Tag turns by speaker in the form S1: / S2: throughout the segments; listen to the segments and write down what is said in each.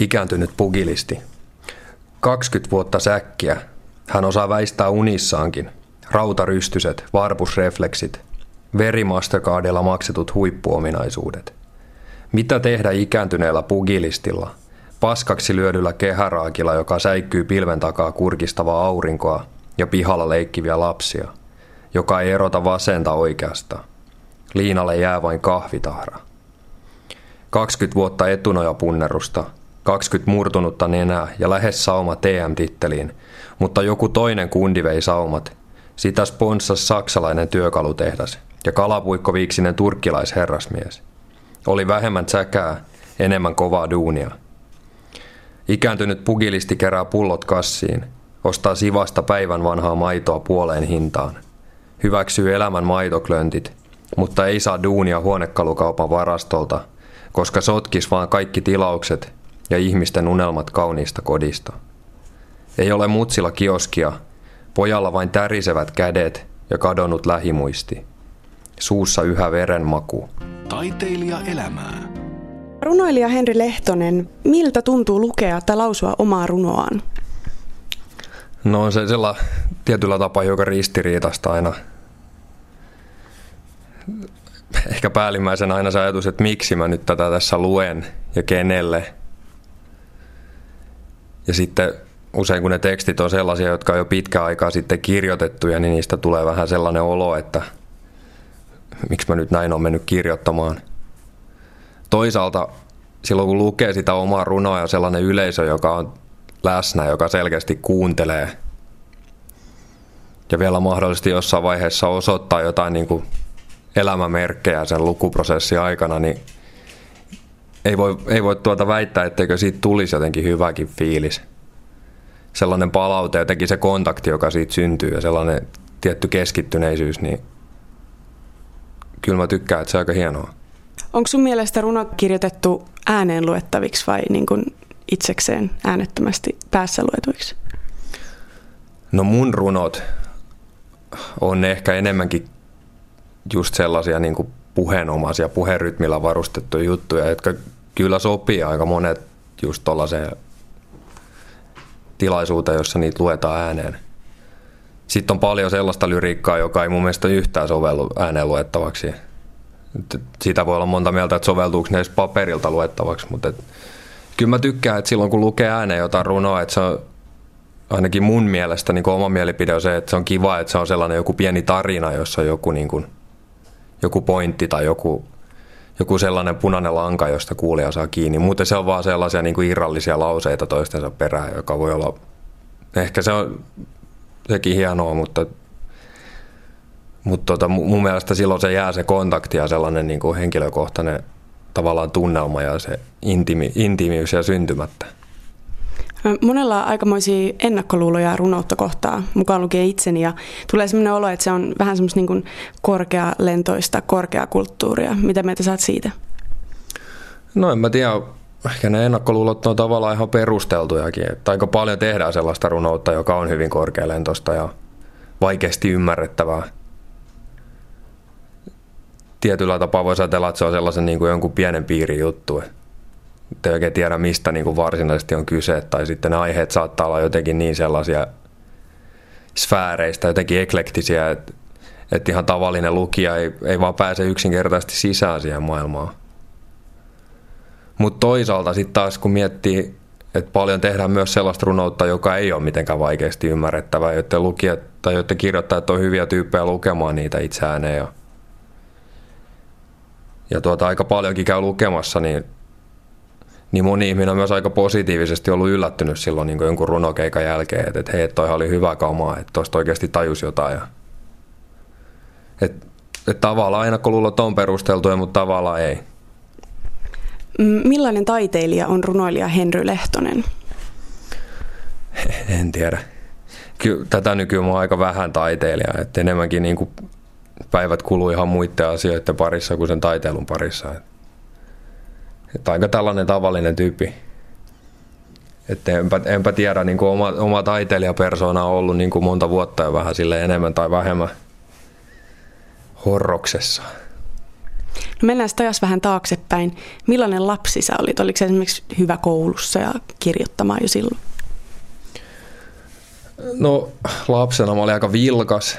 S1: Ikääntynyt pugilisti. 20 vuotta säkkiä. Hän osaa väistää unissaankin. Rautarystyset, varpusrefleksit, verimastercardilla maksetut huippuominaisuudet. Mitä tehdä ikääntyneellä pugilistilla? Paskaksi lyödyllä kehäraakilla, joka säikkyy pilven takaa kurkistavaa aurinkoa ja pihalla leikkiviä lapsia, joka ei erota vasenta oikeasta. Liinalle jää vain kahvitahra. 20 vuotta etunojapunnerusta, 20 murtunutta nenää ja lähes sauma TM-titteliin, mutta joku toinen kundi vei saumat. Sitä sponssasi saksalainen työkalutehdas ja kalapuikkoviiksinen turkkilaisherrasmies. Oli vähemmän säkää, enemmän kovaa duunia. Ikääntynyt pugilisti kerää pullot kassiin, ostaa sivasta päivän vanhaa maitoa puoleen hintaan. Hyväksyy elämän maitoklöntit, mutta ei saa duunia huonekalukaupan varastolta, koska sotkis vaan kaikki tilaukset ja ihmisten unelmat kauniista kodista. Ei ole mutsilla kioskia, pojalla vain tärisevät kädet ja kadonnut lähimuisti. Suussa yhä verenmaku.
S2: Taiteilija elämää.
S3: Runoilija Henri Lehtonen, miltä tuntuu lukea tai lausua omaa runoaan?
S1: No on se sella tietyllä tapaa joka ristiriitasta aina. Ehkä päällimmäisen aina se ajatus, että miksi mä nyt tätä tässä luen ja kenelle. Ja sitten usein kun ne tekstit on sellaisia, jotka on jo pitkä aikaa sitten kirjoitettuja, niin niistä tulee vähän sellainen olo, että miksi mä nyt näin on mennyt kirjoittamaan. Toisaalta silloin kun lukee sitä omaa runoa ja sellainen yleisö, joka on läsnä, joka selkeästi kuuntelee ja vielä mahdollisesti jossain vaiheessa osoittaa jotain niin kuin elämämerkkejä sen lukuprosessin aikana, niin ei voi, ei voi tuota väittää, etteikö siitä tulisi jotenkin hyväkin fiilis. Sellainen palaute, jotenkin se kontakti, joka siitä syntyy ja sellainen tietty keskittyneisyys, niin kyllä mä tykkään, että se on aika hienoa.
S3: Onko sun mielestä runot kirjoitettu ääneen luettaviksi vai niin kuin itsekseen äänettömästi päässä luetuiksi?
S1: No mun runot on ehkä enemmänkin just sellaisia niin kuin puheenomaisia, puherytmillä varustettuja juttuja, jotka kyllä sopii aika monet just tuollaiseen tilaisuuteen, jossa niitä luetaan ääneen. Sitten on paljon sellaista lyriikkaa, joka ei mun mielestä yhtään sovellu ääneen luettavaksi. Sitä voi olla monta mieltä, että soveltuuko ne edes paperilta luettavaksi, mutta et, kyllä mä tykkään, että silloin kun lukee ääneen jotain runoa, että se on ainakin mun mielestä niin oma mielipide on se, että se on kiva, että se on sellainen joku pieni tarina, jossa on joku, niin kuin, joku pointti tai joku, joku sellainen punainen lanka, josta kuulija saa kiinni. Muuten se on vaan sellaisia niin kuin irrallisia lauseita toistensa perään, joka voi olla, ehkä se on sekin hienoa, mutta, mutta tota, mun mielestä silloin se jää se kontakti ja sellainen niin kuin henkilökohtainen tavallaan tunnelma ja se intiimi, intiimiys ja syntymättä.
S3: Monella on aikamoisia ennakkoluuloja runoutta kohtaa, mukaan lukee itseni, ja tulee sellainen olo, että se on vähän semmoista niin korkealentoista, korkeakulttuuria. Mitä mieltä saat siitä?
S1: No en mä tiedä, ehkä ne ennakkoluulot on tavallaan ihan perusteltujakin. Että aika paljon tehdään sellaista runoutta, joka on hyvin korkealentoista ja vaikeasti ymmärrettävää. Tietyllä tapaa voisi ajatella, että se on sellaisen niin kuin jonkun pienen piirin juttu. Että ei oikein tiedä, mistä niin kuin varsinaisesti on kyse. Tai sitten ne aiheet saattaa olla jotenkin niin sellaisia sfääreistä, jotenkin eklektisiä, että, että ihan tavallinen lukija ei, ei vaan pääse yksinkertaisesti sisään siihen maailmaan. Mutta toisaalta sitten taas kun miettii, että paljon tehdään myös sellaista runoutta, joka ei ole mitenkään vaikeasti ymmärrettävää, joiden lukijat tai joiden kirjoittajat on hyviä tyyppejä lukemaan niitä itse ääneen. Ja, ja tuota, aika paljonkin käy lukemassa, niin, niin moni ihminen on myös aika positiivisesti ollut yllättynyt silloin niin jonkun runokeikan jälkeen, että, että hei, toihan oli hyvä kamaa, että tuosta oikeasti tajus jotain. Ja, että, että tavallaan aina kun on perusteltuja, mutta tavallaan ei.
S3: Millainen taiteilija on runoilija Henry Lehtonen?
S1: En tiedä. Kyllä, tätä nykyään on aika vähän taiteilija, että enemmänkin niin kuin päivät kuluu ihan muiden asioiden parissa kuin sen taiteilun parissa. Että aika tällainen tavallinen tyyppi. Että enpä, enpä tiedä, niin kuin oma, oma taiteilijapersona on ollut niin kuin monta vuotta ja vähän sille enemmän tai vähemmän horroksessa.
S3: No mennään sitten vähän taaksepäin. Millainen lapsi sä olit? Oliko se esimerkiksi hyvä koulussa ja kirjoittamaan jo silloin?
S1: No lapsena mä olin aika vilkas.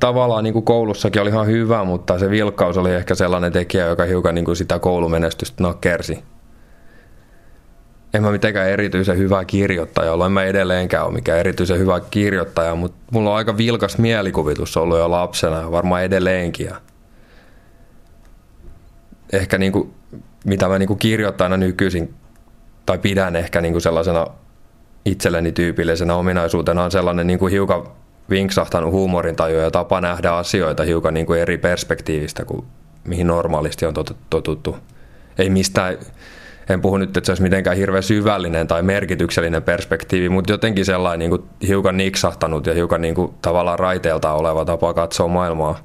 S1: Tavallaan niin kuin koulussakin oli ihan hyvä, mutta se vilkkaus oli ehkä sellainen tekijä, joka hiukan niin kuin sitä koulumenestystä nakersi. En mä mitenkään erityisen hyvä kirjoittaja ollut, en mä edelleenkään ole mikään erityisen hyvä kirjoittaja, mutta mulla on aika vilkas mielikuvitus ollut jo lapsena ja varmaan edelleenkin. Ehkä niin kuin, mitä mä niin kuin kirjoittajana nykyisin, tai pidän ehkä niin kuin sellaisena itselleni tyypillisenä ominaisuutena on sellainen niin kuin hiukan vinksahtanut huumorintaju ja tapa nähdä asioita hiukan niin kuin eri perspektiivistä kuin mihin normaalisti on totuttu. Ei mistään, en puhu nyt, että se olisi mitenkään hirveän syvällinen tai merkityksellinen perspektiivi, mutta jotenkin sellainen niin kuin hiukan niksahtanut ja hiukan niin kuin tavallaan raiteelta oleva tapa katsoa maailmaa.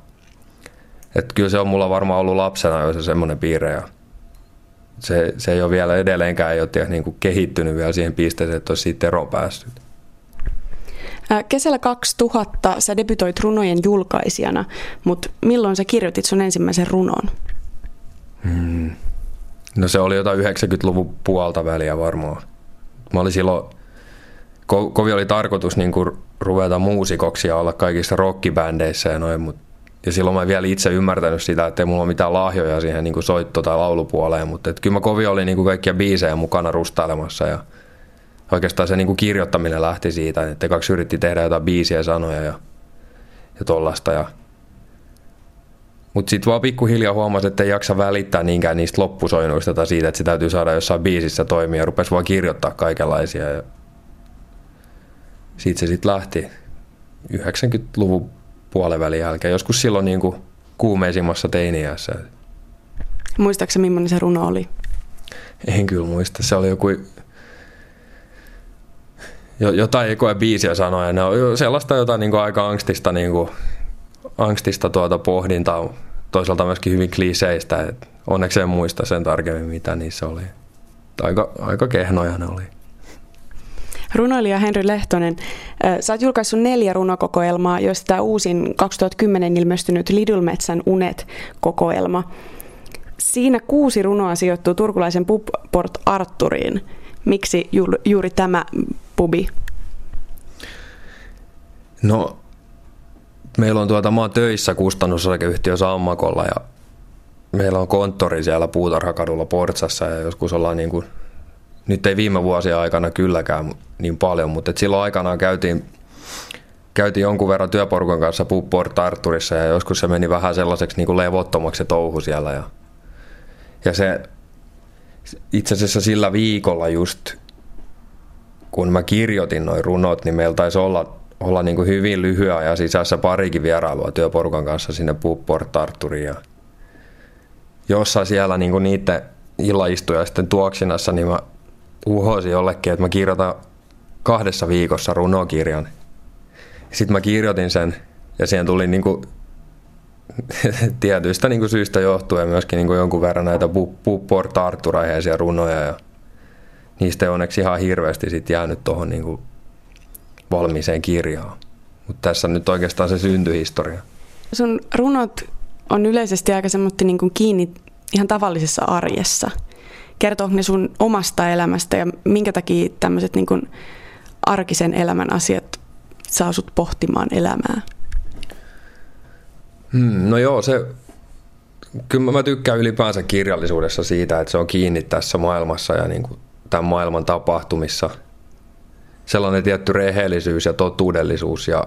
S1: Että kyllä se on mulla varmaan ollut lapsena jo se semmoinen piirre ja se, se ei ole vielä edelleenkään ei ole niin kuin kehittynyt vielä siihen pisteeseen, että olisi siitä eroon päässyt.
S3: Kesällä 2000 sä debytoit runojen julkaisijana, mutta milloin sä kirjoitit sun ensimmäisen runon?
S1: Hmm. No se oli jotain 90-luvun puolta väliä varmaan. Mä olin silloin, ko- kovin oli tarkoitus niin kuin ruveta muusikoksi ja olla kaikissa rockibändeissä ja noin, mutta ja silloin mä en vielä itse ymmärtänyt sitä, että ei mulla ole mitään lahjoja siihen niin kuin soitto- tai laulupuoleen, mutta kyllä mä kovin olin niin kuin kaikkia biisejä mukana rustailemassa ja oikeastaan se niin kuin kirjoittaminen lähti siitä, että kaksi yritti tehdä jotain biisiä sanoja ja, ja tollasta. Ja... Mutta sitten vaan pikkuhiljaa huomasi, että ei jaksa välittää niinkään niistä loppusoinnuista tai siitä, että se täytyy saada jossain biisissä toimia ja rupesi vaan kirjoittaa kaikenlaisia. Ja... Siitä se sitten lähti 90-luvun puolen jälkeen, joskus silloin niin kuin kuumeisimmassa teiniässä.
S3: Muistaakseni millainen se runo oli?
S1: En kyllä muista. Se oli joku jotain ekoja biisiä sanoja. Ne on sellaista jotain niin kuin aika angstista, niin kuin, angstista tuota pohdintaa, toisaalta myöskin hyvin kliseistä. onneksi en muista sen tarkemmin, mitä niissä oli. Aika, aika kehnoja ne oli.
S3: Runoilija Henry Lehtonen, sä oot julkaissut neljä runokokoelmaa, joista tämä uusin 2010 ilmestynyt Little Metsän Unet-kokoelma. Siinä kuusi runoa sijoittuu turkulaisen pub Port Arturiin. Miksi juuri tämä pubi?
S1: No, meillä on tuota, mä oon töissä kustannusosakeyhtiö Sammakolla ja meillä on konttori siellä Puutarhakadulla Portsassa ja joskus ollaan niin kuin, nyt ei viime vuosien aikana kylläkään niin paljon, mutta silloin aikanaan käytiin, käytiin jonkun verran työporukan kanssa Port Arturissa ja joskus se meni vähän sellaiseksi niin kuin levottomaksi se touhu siellä ja, ja se itse asiassa sillä viikolla just kun mä kirjoitin noin runot, niin meillä taisi olla, olla niin kuin hyvin lyhyen ajan sisässä parikin vierailua työporukan kanssa sinne Port Arturiin. Ja jossain siellä niin kuin niiden illaistujaisten tuoksinassa, niin mä uhosin jollekin, että mä kirjoitan kahdessa viikossa runokirjan. Sitten mä kirjoitin sen ja siihen tuli niin kuin tietyistä niin kuin syistä johtuen myöskin niin kuin jonkun verran näitä Port Arthur-aiheisia runoja ja niistä ei onneksi ihan hirveästi sit jäänyt tuohon niin valmiiseen kirjaan. Mutta tässä nyt oikeastaan se syntyhistoria.
S3: Sun runot on yleisesti aika semmoinen niin kiinni ihan tavallisessa arjessa. Kertooko ne sun omasta elämästä ja minkä takia tämmöiset niin arkisen elämän asiat saa sut pohtimaan elämää?
S1: Hmm, no joo, se, kyllä mä tykkään ylipäänsä kirjallisuudessa siitä, että se on kiinni tässä maailmassa ja niin kuin tämän maailman tapahtumissa. Sellainen tietty rehellisyys ja totuudellisuus ja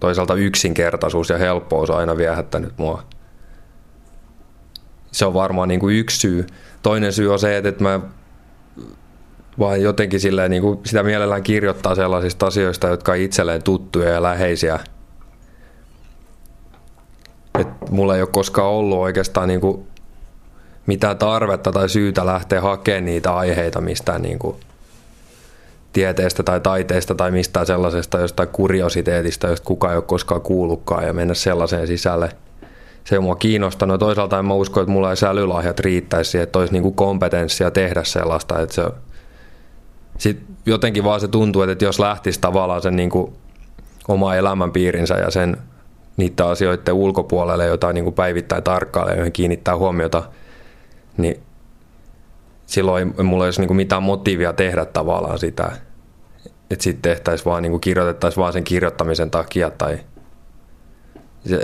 S1: toisaalta yksinkertaisuus ja helppous on aina viehättänyt mua. Se on varmaan niin kuin yksi syy. Toinen syy on se, että mä vaan jotenkin silleen, niin kuin sitä mielellään kirjoittaa sellaisista asioista, jotka on itselleen tuttuja ja läheisiä. Et mulla ei ole koskaan ollut oikeastaan niin kuin mitään tarvetta tai syytä lähteä hakemaan niitä aiheita mistään niin kuin tieteestä tai taiteesta tai mistään sellaisesta jostain kuriositeetista, josta kukaan ei ole koskaan kuullutkaan ja mennä sellaiseen sisälle. Se ei mua kiinnostanut. Toisaalta en mä usko, että mulla ei sälylahjat riittäisi siihen, että olisi niin kuin kompetenssia tehdä sellaista. Että se, sitten jotenkin vaan se tuntuu, että jos lähtisi tavallaan sen niin kuin oma elämänpiirinsä ja sen niiden asioiden ulkopuolelle, jotain niin kuin päivittäin tarkkailee, joihin kiinnittää huomiota, niin silloin ei mulla olisi niin kuin mitään motiivia tehdä tavallaan sitä. Että sitten tehtäisiin vaan, niin kuin kirjoitettaisiin vaan sen kirjoittamisen takia tai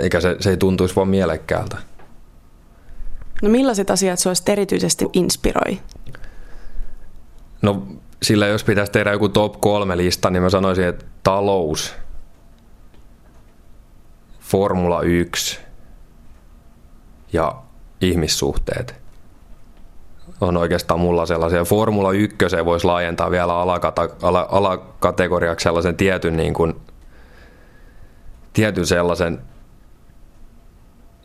S1: eikä se, se ei tuntuisi vaan mielekkäältä.
S3: No millaiset asiat sinua erityisesti inspiroi?
S1: No sillä jos pitäisi tehdä joku top kolme lista, niin mä sanoisin, että talous, Formula 1 ja ihmissuhteet on oikeastaan mulla sellaisia. Formula 1 voisi laajentaa vielä alakata, ala, alakategoriaksi sellaisen tietyn, niin kuin, tietyn sellaisen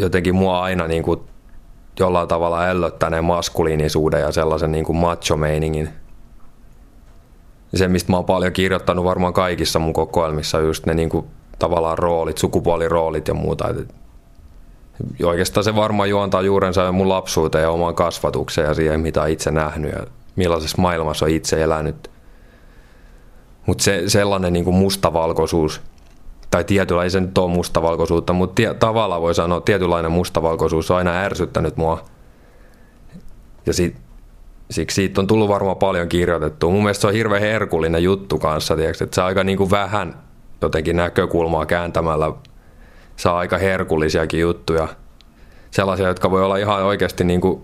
S1: jotenkin mua aina niin kuin jollain tavalla ällöttäneen maskuliinisuuden ja sellaisen niin kuin macho-meiningin. Se, mistä mä oon paljon kirjoittanut varmaan kaikissa mun kokoelmissa, just ne niin kuin, tavallaan roolit, sukupuoliroolit ja muuta. Et oikeastaan se varmaan juontaa juurensa mun lapsuuteen ja omaan kasvatukseen ja siihen, mitä itse nähnyt ja millaisessa maailmassa on itse elänyt. Mutta se, sellainen niin kuin mustavalkoisuus, tai tietyllä, ei se nyt ole mustavalkoisuutta, mutta tie, tavallaan voi sanoa, että tietynlainen mustavalkoisuus on aina ärsyttänyt mua. Ja sit, siksi siitä on tullut varmaan paljon kirjoitettua. Mun mielestä se on hirveän herkullinen juttu kanssa, tiiäks, että se aika niin kuin vähän jotenkin näkökulmaa kääntämällä saa aika herkullisiakin juttuja. Sellaisia, jotka voi olla ihan oikeasti niin kuin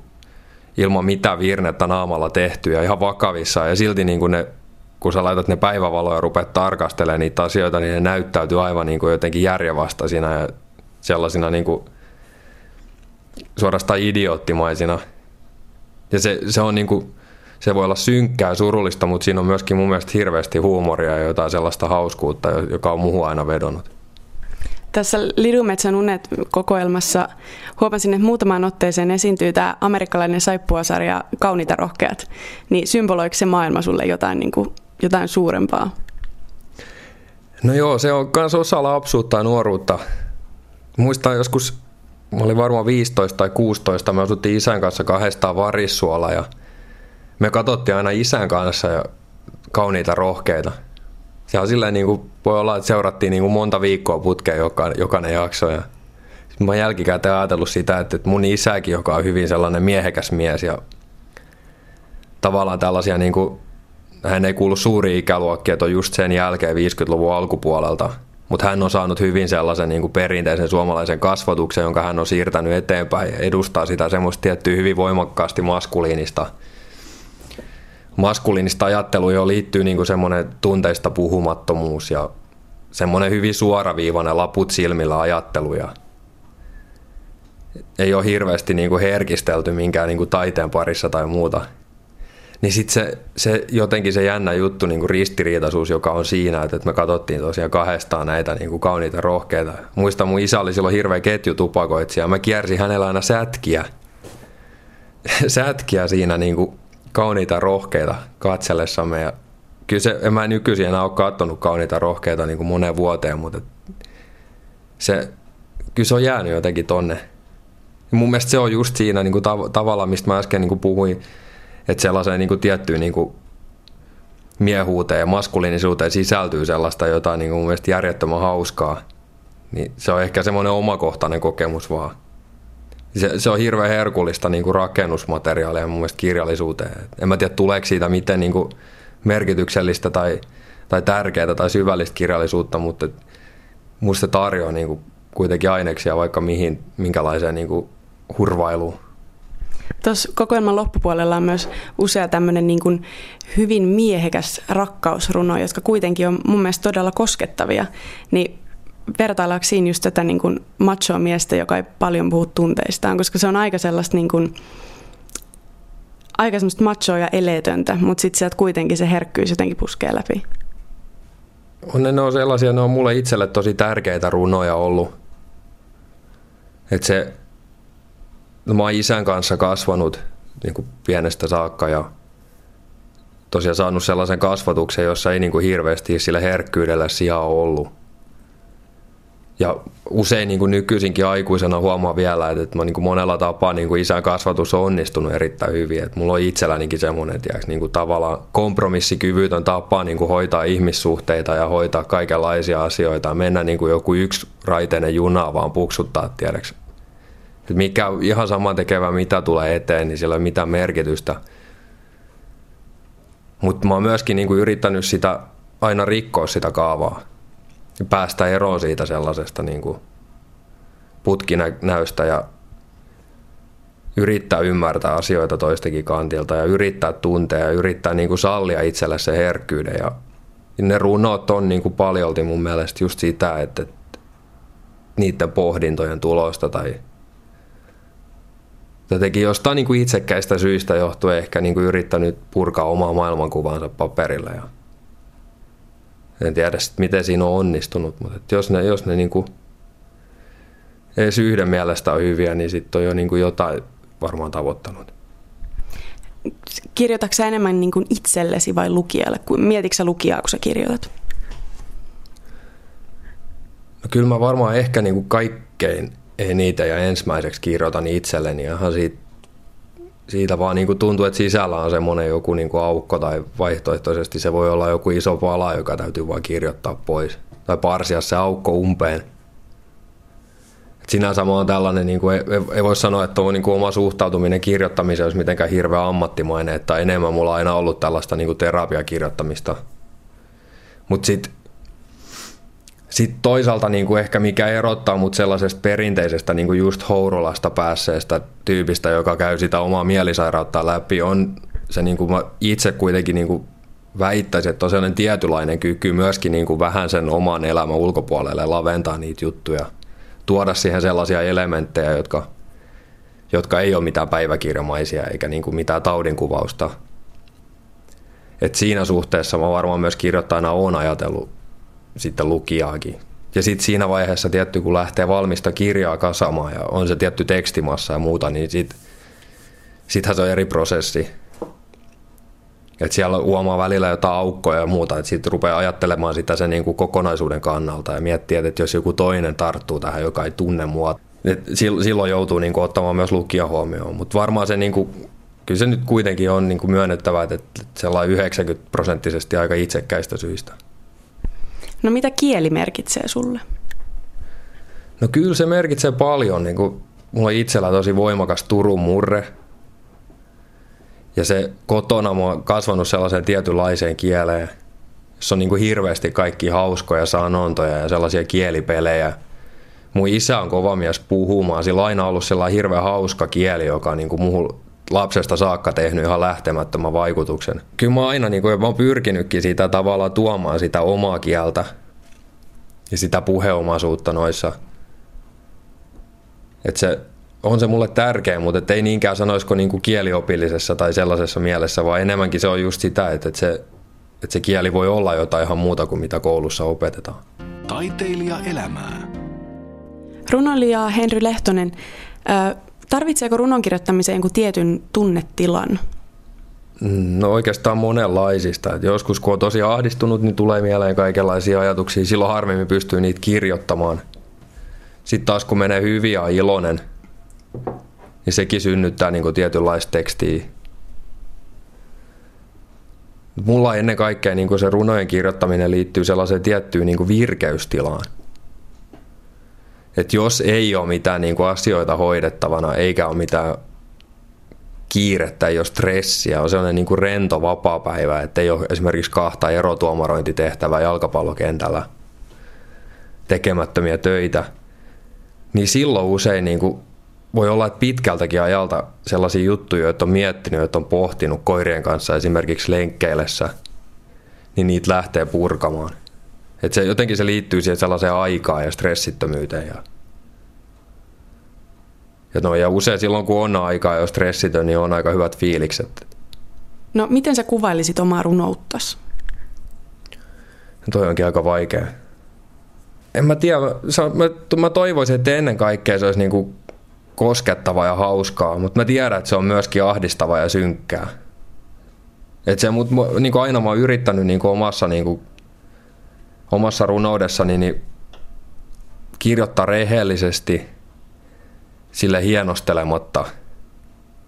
S1: ilman mitään virnettä naamalla tehtyjä, ihan vakavissa. Ja silti niin kuin ne kun sä laitat ne päivävaloja ja rupeat tarkastelemaan niitä asioita, niin ne näyttäytyy aivan niin kuin jotenkin järjenvastaisina ja sellaisina niin kuin suorastaan idioottimaisina. Ja se, se on niin kuin, se voi olla synkkää surullista, mutta siinä on myöskin mun mielestä hirveästi huumoria ja jotain sellaista hauskuutta, joka on muuhun aina vedonnut.
S3: Tässä Lidumetsän unet kokoelmassa huomasin, että muutamaan otteeseen esiintyy tämä amerikkalainen saippuasarja Kauniita rohkeat. Niin symboloiko se maailma sulle jotain niin kuin jotain suurempaa?
S1: No joo, se on myös osa lapsuutta ja nuoruutta. Muistan joskus, mä olin varmaan 15 tai 16, me asuttiin isän kanssa kahdestaan varissuola ja me katsottiin aina isän kanssa ja kauniita rohkeita. Se on silleen niin kuin, voi olla, että seurattiin niin kuin monta viikkoa putkeen joka, jokainen jakso ja mä oon jälkikäteen ajatellut sitä, että mun isäkin, joka on hyvin sellainen miehekäs mies ja tavallaan tällaisia niin kuin hän ei kuulu suuri ikäluokkia, että on just sen jälkeen 50-luvun alkupuolelta, mutta hän on saanut hyvin sellaisen niin kuin perinteisen suomalaisen kasvatuksen, jonka hän on siirtänyt eteenpäin ja edustaa sitä semmoista tiettyä hyvin voimakkaasti maskuliinista maskuliinista ajattelua, johon liittyy niin kuin semmoinen tunteista puhumattomuus ja semmoinen hyvin suoraviivainen laput silmillä ajattelu ja ei ole hirveästi niin kuin herkistelty minkään niin kuin taiteen parissa tai muuta. Niin sitten se, se, jotenkin se jännä juttu, niin kuin ristiriitaisuus, joka on siinä, että, me katsottiin tosiaan kahdestaan näitä niin kuin kauniita rohkeita. Muistan, mun isä oli silloin hirveä ketjutupakoitsija. Mä kiersin hänellä aina sätkiä, sätkiä siinä niin kuin kauniita rohkeita katsellessamme. Ja kyllä se, en mä nykyisin enää ole katsonut kauniita rohkeita niin kuin moneen vuoteen, mutta se, kyllä se on jäänyt jotenkin tonne. Ja mun mielestä se on just siinä niin kuin tav- tavalla, mistä mä äsken niin kuin puhuin, että sellaiseen niin kuin tiettyyn niin kuin miehuuteen ja maskuliinisuuteen sisältyy sellaista jotain niin kuin mun mielestä järjettömän hauskaa. Niin se on ehkä semmoinen omakohtainen kokemus vaan. Se, se on hirveän herkullista niin kuin rakennusmateriaalia mun mielestä kirjallisuuteen. En mä tiedä, tuleeko siitä miten niin kuin merkityksellistä tai, tai tärkeää tai syvällistä kirjallisuutta, mutta musta se tarjoaa niin kuin kuitenkin aineksia vaikka mihin, minkälaiseen niin kuin hurvailuun.
S3: Tuossa kokoelman loppupuolella on myös usea tämmöinen niin kuin hyvin miehekäs rakkausruno, jotka kuitenkin on mun mielestä todella koskettavia. Niin vertaillaanko siinä just tätä niin machoa miestä, joka ei paljon puhu tunteistaan, koska se on aika sellaista niin kuin, aika semmoista machoa ja eleetöntä, mutta sitten sieltä kuitenkin se herkkyys jotenkin puskee läpi.
S1: On ne, ne on sellaisia, ne on mulle itselle tosi tärkeitä runoja ollut. Että se No, mä oon isän kanssa kasvanut niin kuin pienestä saakka ja tosiaan saanut sellaisen kasvatuksen, jossa ei niin kuin hirveästi sillä herkkyydellä sijaa ollut. Ja usein niin kuin nykyisinkin aikuisena huomaa vielä, että, että mä niin kuin monella tapaa niin kuin isän kasvatus on onnistunut erittäin hyvin. Että mulla on itsellänikin semmoinen tiiäks, niin kuin tavallaan kompromissikyvytön tapa niin kuin hoitaa ihmissuhteita ja hoitaa kaikenlaisia asioita. Mennä niin kuin joku yksi raiteinen juna vaan puksuttaa, tiedäks. Että mikä ihan sama tekevä, mitä tulee eteen, niin sillä ei ole mitään merkitystä. Mutta mä oon myöskin niin kuin yrittänyt sitä aina rikkoa sitä kaavaa päästä eroon siitä sellaisesta niin kuin putkinäystä ja yrittää ymmärtää asioita toistakin kantilta ja yrittää tuntea ja yrittää niin kuin sallia itselle se herkkyyden. Ja ne runot on niin kuin paljolti mun mielestä just sitä, että niiden pohdintojen tulosta tai jotenkin jostain niin kuin itsekkäistä syistä johtuen ehkä niin kuin yrittänyt purkaa omaa maailmankuvaansa paperille ja en tiedä sit, miten siinä on onnistunut, mutta jos ne, jos ne niin kuin edes yhden mielestä on hyviä, niin sitten on jo niin kuin jotain varmaan tavoittanut.
S3: Kirjoitatko enemmän niin kuin itsellesi vai lukijalle? Mietitkö lukijaa, kun sä kirjoitat?
S1: No kyllä mä varmaan ehkä niin kuin kaikkein eniten ja ensimmäiseksi kirjoitan itselleni ihan siitä siitä vaan niin kuin tuntuu, että sisällä on semmoinen joku niin kuin aukko tai vaihtoehtoisesti se voi olla joku iso pala, joka täytyy vain kirjoittaa pois tai parsia se aukko umpeen. Et sinänsä mä oon tällainen, niin kuin, ei, ei voi sanoa, että on niin kuin oma suhtautuminen kirjoittamiseen olisi mitenkään hirveän ammattimainen, että enemmän mulla on aina ollut tällaista niin kuin terapiakirjoittamista. Mutta sitten sitten toisaalta niin kuin ehkä mikä erottaa mut sellaisesta perinteisestä niin kuin just Hourolasta päässeestä tyypistä, joka käy sitä omaa mielisairautta läpi, on se niin kuin mä itse kuitenkin niin kuin väittäisin, että on sellainen tietynlainen kyky myöskin niin kuin vähän sen oman elämän ulkopuolelle laventaa niitä juttuja, tuoda siihen sellaisia elementtejä, jotka, jotka ei ole mitään päiväkirjamaisia eikä niin kuin mitään taudinkuvausta. Et siinä suhteessa mä varmaan myös kirjoittajana olen ajatellut sitten lukijaakin. Ja sitten siinä vaiheessa tietty, kun lähtee valmista kirjaa kasamaan ja on se tietty tekstimassa ja muuta, niin sit, sittenhän se on eri prosessi. että siellä huomaa välillä jotain aukkoja ja muuta, että sitten rupeaa ajattelemaan sitä sen niin kuin kokonaisuuden kannalta ja miettiä, että jos joku toinen tarttuu tähän, joka ei tunne mua, silloin joutuu niin ottamaan myös lukija huomioon. Mutta varmaan se, niin kyllä se nyt kuitenkin on niin myönnettävä, että sellainen 90 prosenttisesti aika itsekkäistä syistä.
S3: No mitä kieli merkitsee sulle?
S1: No kyllä se merkitsee paljon. Niin kuin, mulla on itsellä tosi voimakas Turun murre. Ja se kotona mä oon kasvanut sellaiseen tietynlaiseen kieleen, jossa on niin kuin hirveästi kaikki hauskoja sanontoja ja sellaisia kielipelejä. Mun isä on kova mies puhumaan. Sillä on aina ollut sellainen hirveän hauska kieli, joka on niin kuin muuhun lapsesta saakka tehnyt ihan lähtemättömän vaikutuksen. Kyllä mä aina niin kuin, mä oon pyrkinytkin sitä tavalla tuomaan sitä omaa kieltä ja sitä puheomaisuutta noissa. Että se on se mulle tärkeä, mutta ei niinkään sanoisiko niin kuin kieliopillisessa tai sellaisessa mielessä, vaan enemmänkin se on just sitä, että, että, se, että se kieli voi olla jotain ihan muuta kuin mitä koulussa opetetaan.
S2: Taiteilija elämää.
S3: Runoilija Henry Lehtonen, Tarvitseeko runon kirjoittamiseen jonkun tietyn tunnetilan?
S1: No oikeastaan monenlaisista. Et joskus kun on tosi ahdistunut, niin tulee mieleen kaikenlaisia ajatuksia. Silloin harvemmin pystyy niitä kirjoittamaan. Sitten taas kun menee hyvin ja iloinen, niin sekin synnyttää niin tietynlaista tekstiä. Mulla ennen kaikkea niin se runojen kirjoittaminen liittyy sellaiseen tiettyyn niin virkeystilaan että jos ei ole mitään niin kuin asioita hoidettavana eikä ole mitään kiirettä, ei ole stressiä, on sellainen niin kuin rento vapaa-päivä, että ei ole esimerkiksi kahta erotuomarointitehtävää jalkapallokentällä tekemättömiä töitä, niin silloin usein niin kuin voi olla, että pitkältäkin ajalta sellaisia juttuja, joita on miettinyt, joita on pohtinut koirien kanssa esimerkiksi lenkkeillessä, niin niitä lähtee purkamaan. Et se, jotenkin se liittyy siihen sellaiseen aikaan ja stressittömyyteen. Ja, ja, no, ja usein silloin, kun on aikaa ja stressitön, niin on aika hyvät fiilikset.
S3: No, miten sä kuvailisit omaa runouttas?
S1: No, toi onkin aika vaikea. En mä tiedä, se on, mä, mä toivoisin, että ennen kaikkea se olisi niinku koskettava ja hauskaa, mutta mä tiedän, että se on myöskin ahdistava ja synkkää. Et se, mut, niin aina mä oon yrittänyt niin omassa niin omassa runoudessani niin kirjoittaa rehellisesti, sille hienostelematta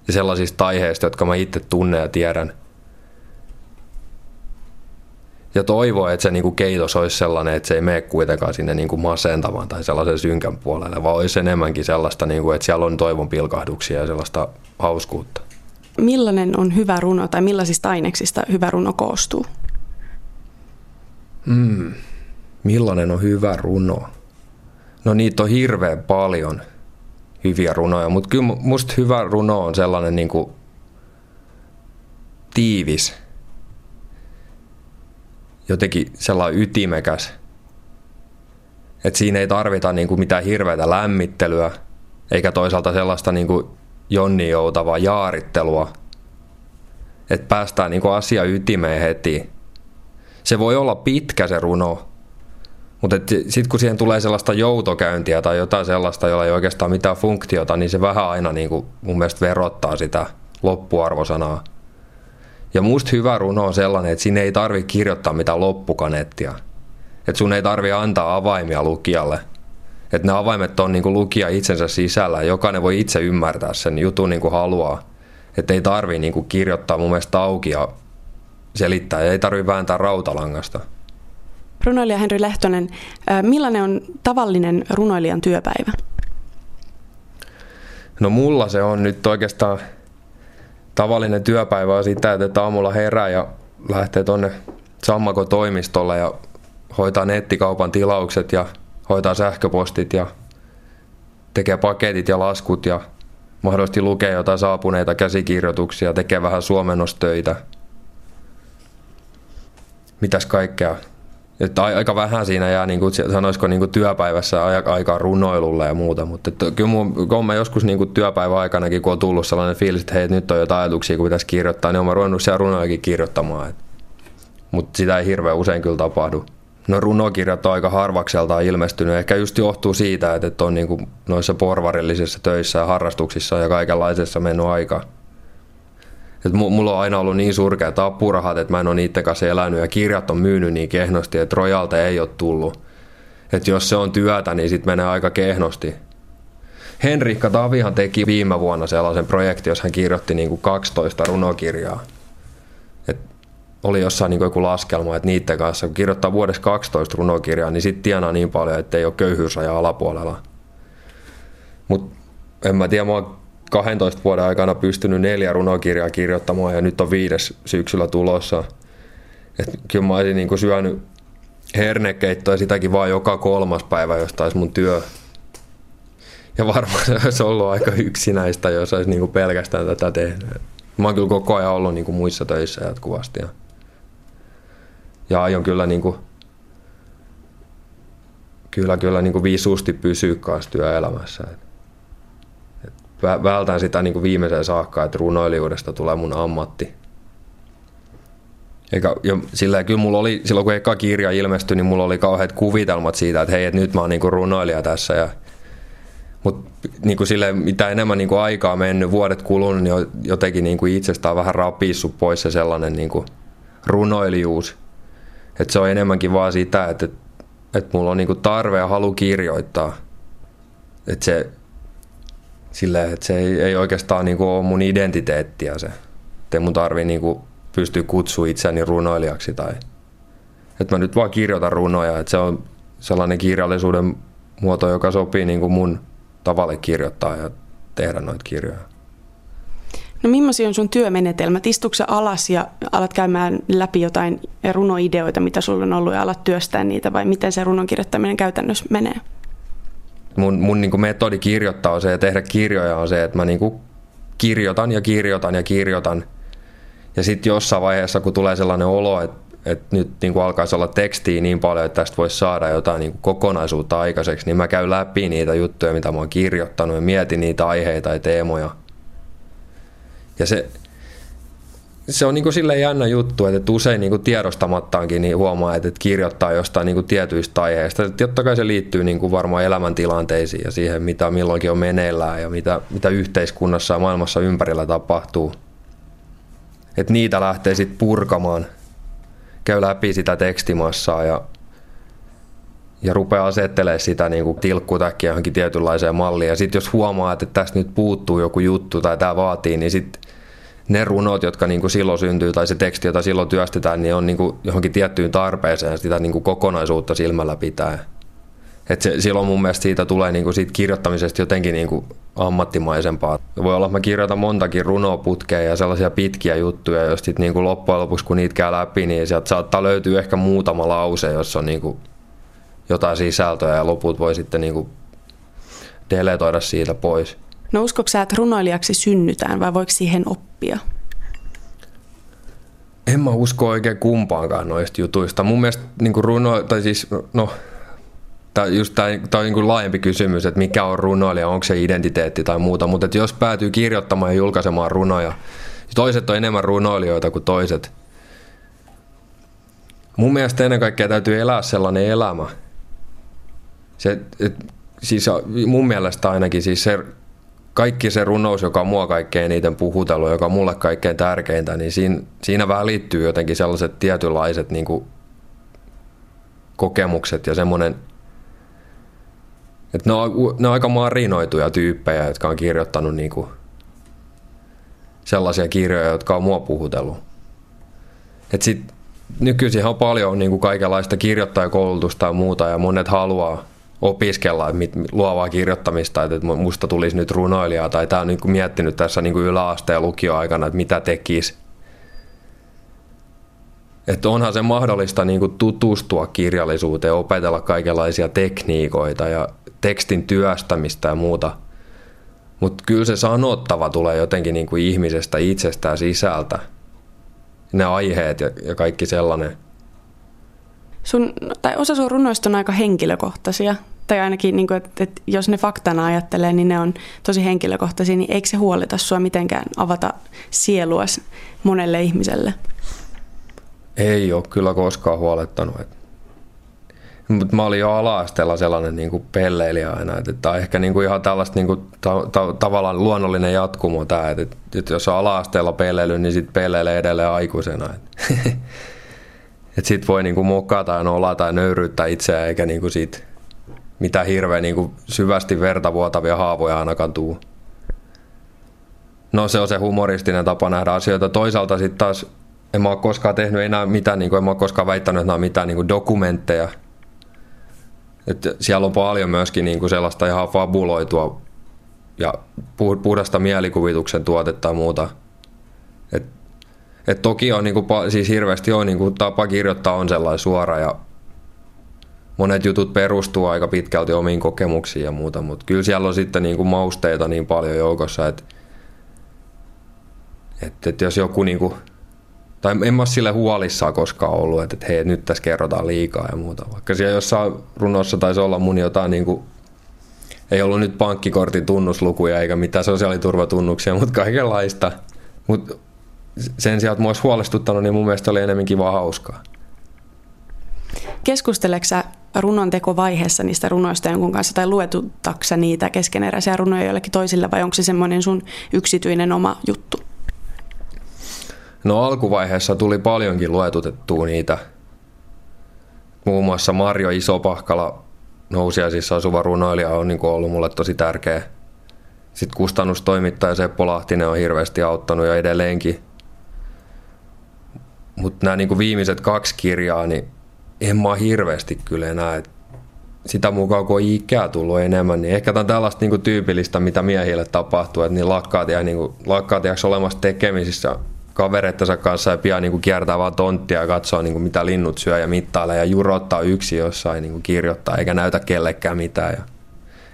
S1: ja sellaisista aiheista, jotka mä itse tunnen ja tiedän. Ja toivoo, että se niinku keitos olisi sellainen, että se ei mene kuitenkaan sinne niinku masentavan tai sellaisen synkän puolelle, vaan olisi enemmänkin sellaista, niinku, että siellä on toivon pilkahduksia ja sellaista hauskuutta.
S3: Millainen on hyvä runo tai millaisista aineksista hyvä runo koostuu?
S1: Mm. Millainen on hyvä runo? No niitä on hirveän paljon hyviä runoja, mutta kyllä musta hyvä runo on sellainen niin kuin tiivis, jotenkin sellainen ytimekäs, että siinä ei tarvita niin kuin mitään hirveätä lämmittelyä, eikä toisaalta sellaista niin kuin jonni joutavaa jaarittelua, että päästään niin kuin asia ytimeen heti. Se voi olla pitkä se runo, mutta sitten kun siihen tulee sellaista joutokäyntiä tai jotain sellaista, jolla ei oikeastaan mitään funktiota, niin se vähän aina niin kuin mun mielestä verottaa sitä loppuarvosanaa. Ja musta hyvä runo on sellainen, että siinä ei tarvi kirjoittaa mitään loppukanettia. Että sun ei tarvi antaa avaimia lukijalle. Että ne avaimet on niin kuin lukija itsensä sisällä jokainen voi itse ymmärtää sen jutun niin kuin haluaa. Että ei tarvi niin kuin kirjoittaa mun mielestä auki ja selittää ja ei tarvi vääntää rautalangasta.
S3: Runoilija Henri Lehtonen, millainen on tavallinen runoilijan työpäivä?
S1: No mulla se on nyt oikeastaan tavallinen työpäivä on sitä, että aamulla herää ja lähtee tonne Sammako toimistolle ja hoitaa nettikaupan tilaukset ja hoitaa sähköpostit ja tekee paketit ja laskut ja mahdollisesti lukee jotain saapuneita käsikirjoituksia, tekee vähän suomennostöitä. Mitäs kaikkea että aika vähän siinä jää, niin kuin, sanoisiko niin kuin työpäivässä aikaa runoilulle ja muuta, mutta että, kyllä mun, kun mä joskus niin kuin työpäivän aikanakin, kun on tullut sellainen fiilis, että hei, nyt on jotain ajatuksia, kun pitäisi kirjoittaa, niin olen ruvennut siellä runojakin kirjoittamaan. Mutta sitä ei hirveän usein kyllä tapahdu. No runokirjat on aika harvakseltaan ilmestynyt. Ehkä just johtuu siitä, että on niin kuin noissa porvarillisissa töissä ja harrastuksissa ja kaikenlaisessa mennyt aikaa. Et mulla on aina ollut niin surkeat apurahat, että mä en ole niiden kanssa elänyt ja kirjat on myynyt niin kehnosti, että rojalta ei ole tullut. Että jos se on työtä, niin sitten menee aika kehnosti. Henrikka Tavihan teki viime vuonna sellaisen projektin, jossa hän kirjoitti niin kuin 12 runokirjaa. Et oli jossain niin kuin joku laskelma, että niiden kanssa, kun kirjoittaa vuodessa 12 runokirjaa, niin sitten tienaa niin paljon, että ei ole köyhyysraja alapuolella. Mutta en mä tiedä, mua 12 vuoden aikana pystynyt neljä runokirjaa kirjoittamaan ja nyt on viides syksyllä tulossa. Et kyllä mä olisin niin syönyt hernekeittoa sitäkin vaan joka kolmas päivä, jos taisi mun työ. Ja varmaan se olisi ollut aika yksinäistä, jos olisi niin pelkästään tätä tehnyt. Mä oon kyllä koko ajan ollut niin muissa töissä jatkuvasti. Ja, ja aion kyllä, niin kuin, kyllä, kyllä niin visusti pysyä kanssa työelämässä. Et vältän sitä niin kuin viimeiseen saakka, että runoilijuudesta tulee mun ammatti. Eikä, jo, sillä kyllä mulla oli, silloin kun eka kirja ilmestyi, niin mulla oli kauheat kuvitelmat siitä, että hei, että nyt mä oon niin kuin runoilija tässä. Ja, mutta niin kuin sille, mitä enemmän niin kuin aikaa mennyt, vuodet kulunut, niin jotenkin niin kuin itsestään vähän rapissut pois se sellainen niin kuin runoilijuus. Että se on enemmänkin vaan sitä, että, että, että mulla on niin kuin tarve ja halu kirjoittaa. Että se, silleen, että se ei, ei oikeastaan niin kuin ole mun identiteettiä se. Että mun tarvii niin kuin pystyä kutsua itseäni runoilijaksi tai että mä nyt vaan kirjoitan runoja, että se on sellainen kirjallisuuden muoto, joka sopii niin kuin mun tavalle kirjoittaa ja tehdä noita kirjoja.
S3: No millaisia on sun työmenetelmät? Istuuko alas ja alat käymään läpi jotain runoideoita, mitä sulla on ollut ja alat työstää niitä vai miten se runon kirjoittaminen käytännössä menee?
S1: Mun, mun niin metodi kirjoittaa on se ja tehdä kirjoja on se, että mä niin kirjoitan ja kirjoitan ja kirjoitan. Ja sitten jossain vaiheessa, kun tulee sellainen olo, että, että nyt niin kuin alkaisi olla tekstiä niin paljon, että tästä voisi saada jotain niin kokonaisuutta aikaiseksi, niin mä käyn läpi niitä juttuja, mitä mä oon kirjoittanut ja mietin niitä aiheita ja teemoja. Ja se, se on niinku silleen jännä juttu, että usein niinku tiedostamattaankin niin huomaa, että kirjoittaa jostain niinku tietyistä aiheista. Totta kai se liittyy niinku varmaan elämäntilanteisiin ja siihen, mitä milloinkin on meneillään ja mitä, mitä yhteiskunnassa ja maailmassa ympärillä tapahtuu. Et niitä lähtee sitten purkamaan, käy läpi sitä tekstimassaa ja, ja rupeaa asettelemaan sitä niin kuin tilkkutäkkiä johonkin tietynlaiseen malliin. Ja sitten jos huomaa, että tästä nyt puuttuu joku juttu tai tämä vaatii, niin sitten ne runot, jotka niin kuin silloin syntyy tai se teksti, jota silloin työstetään, niin on niin kuin johonkin tiettyyn tarpeeseen sitä niin kuin kokonaisuutta silmällä pitää. Et se, silloin mun mielestä siitä tulee niin kuin siitä kirjoittamisesta jotenkin niin kuin ammattimaisempaa. Voi olla, että mä kirjoitan montakin runoputkea ja sellaisia pitkiä juttuja, jos sitten niin kuin loppujen lopuksi kun niitä käy läpi, niin sieltä saattaa löytyä ehkä muutama lause, jossa on niin kuin jotain sisältöä ja loput voi sitten niin kuin deletoida siitä pois.
S3: No uskotko sä, että runoilijaksi synnytään vai voiko siihen oppia?
S1: En mä usko oikein kumpaankaan noista jutuista. Mun mielestä niin runo, tai siis, no, just tämä, tämä on niin laajempi kysymys, että mikä on runoilija, onko se identiteetti tai muuta, mutta että jos päätyy kirjoittamaan ja julkaisemaan runoja, toiset on enemmän runoilijoita kuin toiset. Mun mielestä ennen kaikkea täytyy elää sellainen elämä. Se, et, siis mun mielestä ainakin siis se kaikki se runous, joka mua kaikkein eniten puhutellut, joka on mulle kaikkein tärkeintä, niin siinä, siinä välittyy jotenkin sellaiset tietynlaiset niin kuin kokemukset ja semmoinen, että ne on, ne on aika marinoituja tyyppejä, jotka on kirjoittanut niin kuin sellaisia kirjoja, jotka on mua puhutellut. Et sit, nykyisin on paljon niin kuin kaikenlaista kirjoittajakoulutusta ja muuta, ja monet haluaa opiskella mit, luovaa kirjoittamista, että musta tulisi nyt runoilija, tai tämä on niin kuin miettinyt tässä niin kuin yläasteen ja lukioaikana, että mitä tekisi. Että onhan se mahdollista niin kuin tutustua kirjallisuuteen, opetella kaikenlaisia tekniikoita ja tekstin työstämistä ja muuta. Mutta kyllä se sanottava tulee jotenkin niin kuin ihmisestä itsestään sisältä. Ne aiheet ja kaikki sellainen –
S3: sun, tai osa sun runoista on aika henkilökohtaisia. Tai ainakin, niin kuin, että, että jos ne faktana ajattelee, niin ne on tosi henkilökohtaisia, niin eikö se huolita sua mitenkään avata sielua monelle ihmiselle?
S1: Ei ole kyllä koskaan huolettanut. Mutta mä olin jo ala-asteella sellainen niin kuin pelleilijä aina, että tämä on ehkä niin kuin ihan tällaista niin kuin ta- ta- tavallaan luonnollinen jatkumo tämä, että, että jos on ala-asteella pelleily, niin sitten pelleilee edelleen aikuisena. Että sit voi niinku mokata ja nolata ja nöyryyttää itseään, eikä niinku siitä mitään hirveän niinku syvästi verta vuotavia haavoja ainakaan tuu. No se on se humoristinen tapa nähdä asioita. Toisaalta sitten taas en mä ole koskaan tehnyt enää mitään, niin kuin, en mä ole koskaan väittänyt, että nämä on mitään niin kuin dokumentteja. Et siellä on paljon myöskin niin kuin sellaista ihan fabuloitua ja puhdasta mielikuvituksen tuotetta ja muuta. Et toki on niinku, siis hirveästi on niinku, tapa kirjoittaa on sellainen suora ja monet jutut perustuu aika pitkälti omiin kokemuksiin ja muuta, mutta kyllä siellä on sitten niinku mausteita niin paljon joukossa, että et, et jos joku niinku, tai en mä sille huolissaan koskaan ollut, että, hei, nyt tässä kerrotaan liikaa ja muuta. Vaikka siellä jossain runossa taisi olla mun jotain niinku, ei ollut nyt pankkikortin tunnuslukuja eikä mitään sosiaaliturvatunnuksia, mutta kaikenlaista. Mutta sen sijaan, että mua olisi huolestuttanut, niin mun mielestä oli enemmän kivaa hauskaa.
S3: Keskusteleksä runon tekovaiheessa niistä runoista jonkun kanssa tai luetutaksa niitä keskeneräisiä runoja jollekin toisille vai onko se semmoinen sun yksityinen oma juttu?
S1: No alkuvaiheessa tuli paljonkin luetutettua niitä. Muun muassa Marjo Isopahkala, nousiaisissa asuva runoilija, on niin ollut mulle tosi tärkeä. Sitten kustannustoimittaja Seppo Lahtinen on hirveästi auttanut ja edelleenkin mutta nämä niin viimeiset kaksi kirjaa, niin en mä hirveästi kyllä enää. Et sitä mukaan, kun on ikää tullut enemmän, niin ehkä tämä on tällaista niin tyypillistä, mitä miehille tapahtuu, että niin lakkaat, ja, niin kuin, lakkaat olemassa tekemisissä kavereittensa kanssa ja pian niin kuin kiertää vaan tonttia ja katsoo niin kuin mitä linnut syö ja mittailee ja jurottaa yksi jossain niin kuin kirjoittaa eikä näytä kellekään mitään ja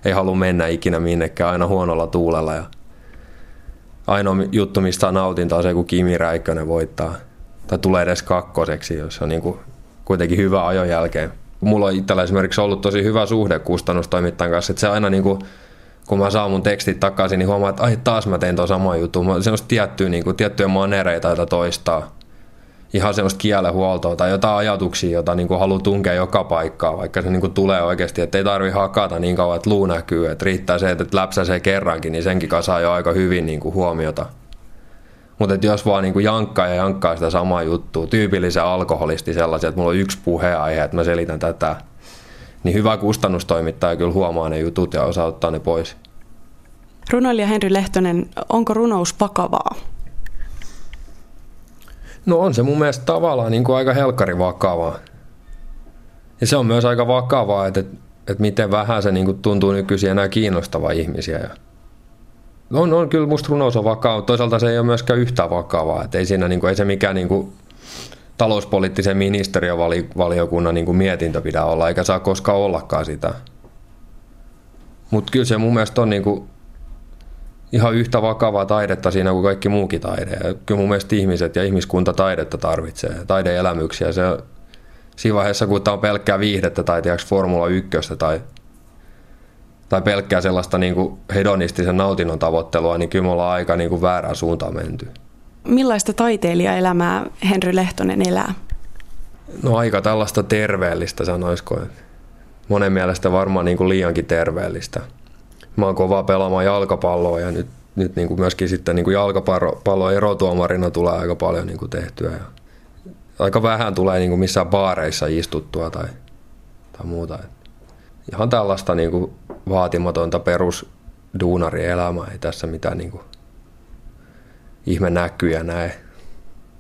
S1: ei halua mennä ikinä minnekään aina huonolla tuulella ja ainoa juttu, mistä nautinta on se, kun Kimi Räikkönen voittaa tai tulee edes kakkoseksi, jos on niin kuin kuitenkin hyvä ajon jälkeen. Mulla on itsellä esimerkiksi ollut tosi hyvä suhde kustannustoimittajan kanssa, että se aina niin kuin, kun mä saan mun tekstit takaisin, niin huomaa, että ai taas mä tein tuon sama jutun. Mä semmoista tiettyä, niin kuin, tiettyjä manereita, joita toistaa. Ihan semmoista kielenhuoltoa tai jotain ajatuksia, joita niin kuin haluaa tunkea joka paikkaan, vaikka se niin kuin tulee oikeasti, että ei tarvi hakata niin kauan, että luu näkyy. Että riittää se, että läpsäsee kerrankin, niin senkin kanssa saa jo aika hyvin niin kuin huomiota. Mutta jos vaan niinku jankkaa ja jankkaa sitä samaa juttua, tyypillisen alkoholisti sellaisia, että mulla on yksi puheenaihe, että mä selitän tätä, niin hyvä kustannustoimittaja kyllä huomaa ne jutut ja osaa ottaa ne pois.
S3: Runoilija Henry Lehtonen, onko runous vakavaa?
S1: No on se mun mielestä tavallaan niin kuin aika helkkari vakavaa. Ja se on myös aika vakavaa, että, että, että miten vähän se niin kuin tuntuu nykyisin enää kiinnostava ihmisiä. Ja on, on kyllä musta runous on vakava, toisaalta se ei ole myöskään yhtä vakavaa. Että ei, siinä, niin kuin, ei se mikään niin kuin, talouspoliittisen ministeriövaliokunnan niin kuin mietintö pidä olla, eikä saa koskaan ollakaan sitä. Mutta kyllä se mun mielestä on niin kuin ihan yhtä vakavaa taidetta siinä kuin kaikki muukin taide. Ja kyllä mun mielestä ihmiset ja ihmiskunta taidetta tarvitsee, taideelämyksiä. Se, siinä vaiheessa, kun tämä on pelkkää viihdettä tai tiedätkö, Formula 1 tai, tai pelkkää sellaista niin kuin hedonistisen nautinnon tavoittelua, niin kyllä me ollaan aika niin kuin väärään suuntaan menty.
S3: Millaista taiteilijaelämää Henry Lehtonen elää?
S1: No aika tällaista terveellistä sanoisiko. Monen mielestä varmaan niin kuin liiankin terveellistä. Mä oon kova pelaamaan jalkapalloa ja nyt, nyt niin kuin myöskin sitten niin kuin jalkapallo erotuomarina tulee aika paljon niin kuin tehtyä. Ja aika vähän tulee niin kuin missään baareissa istuttua tai, tai muuta. Ihan tällaista niin kuin vaatimatonta perusduunarielämää, ei tässä mitään niin kuin ihme näkyjä näe.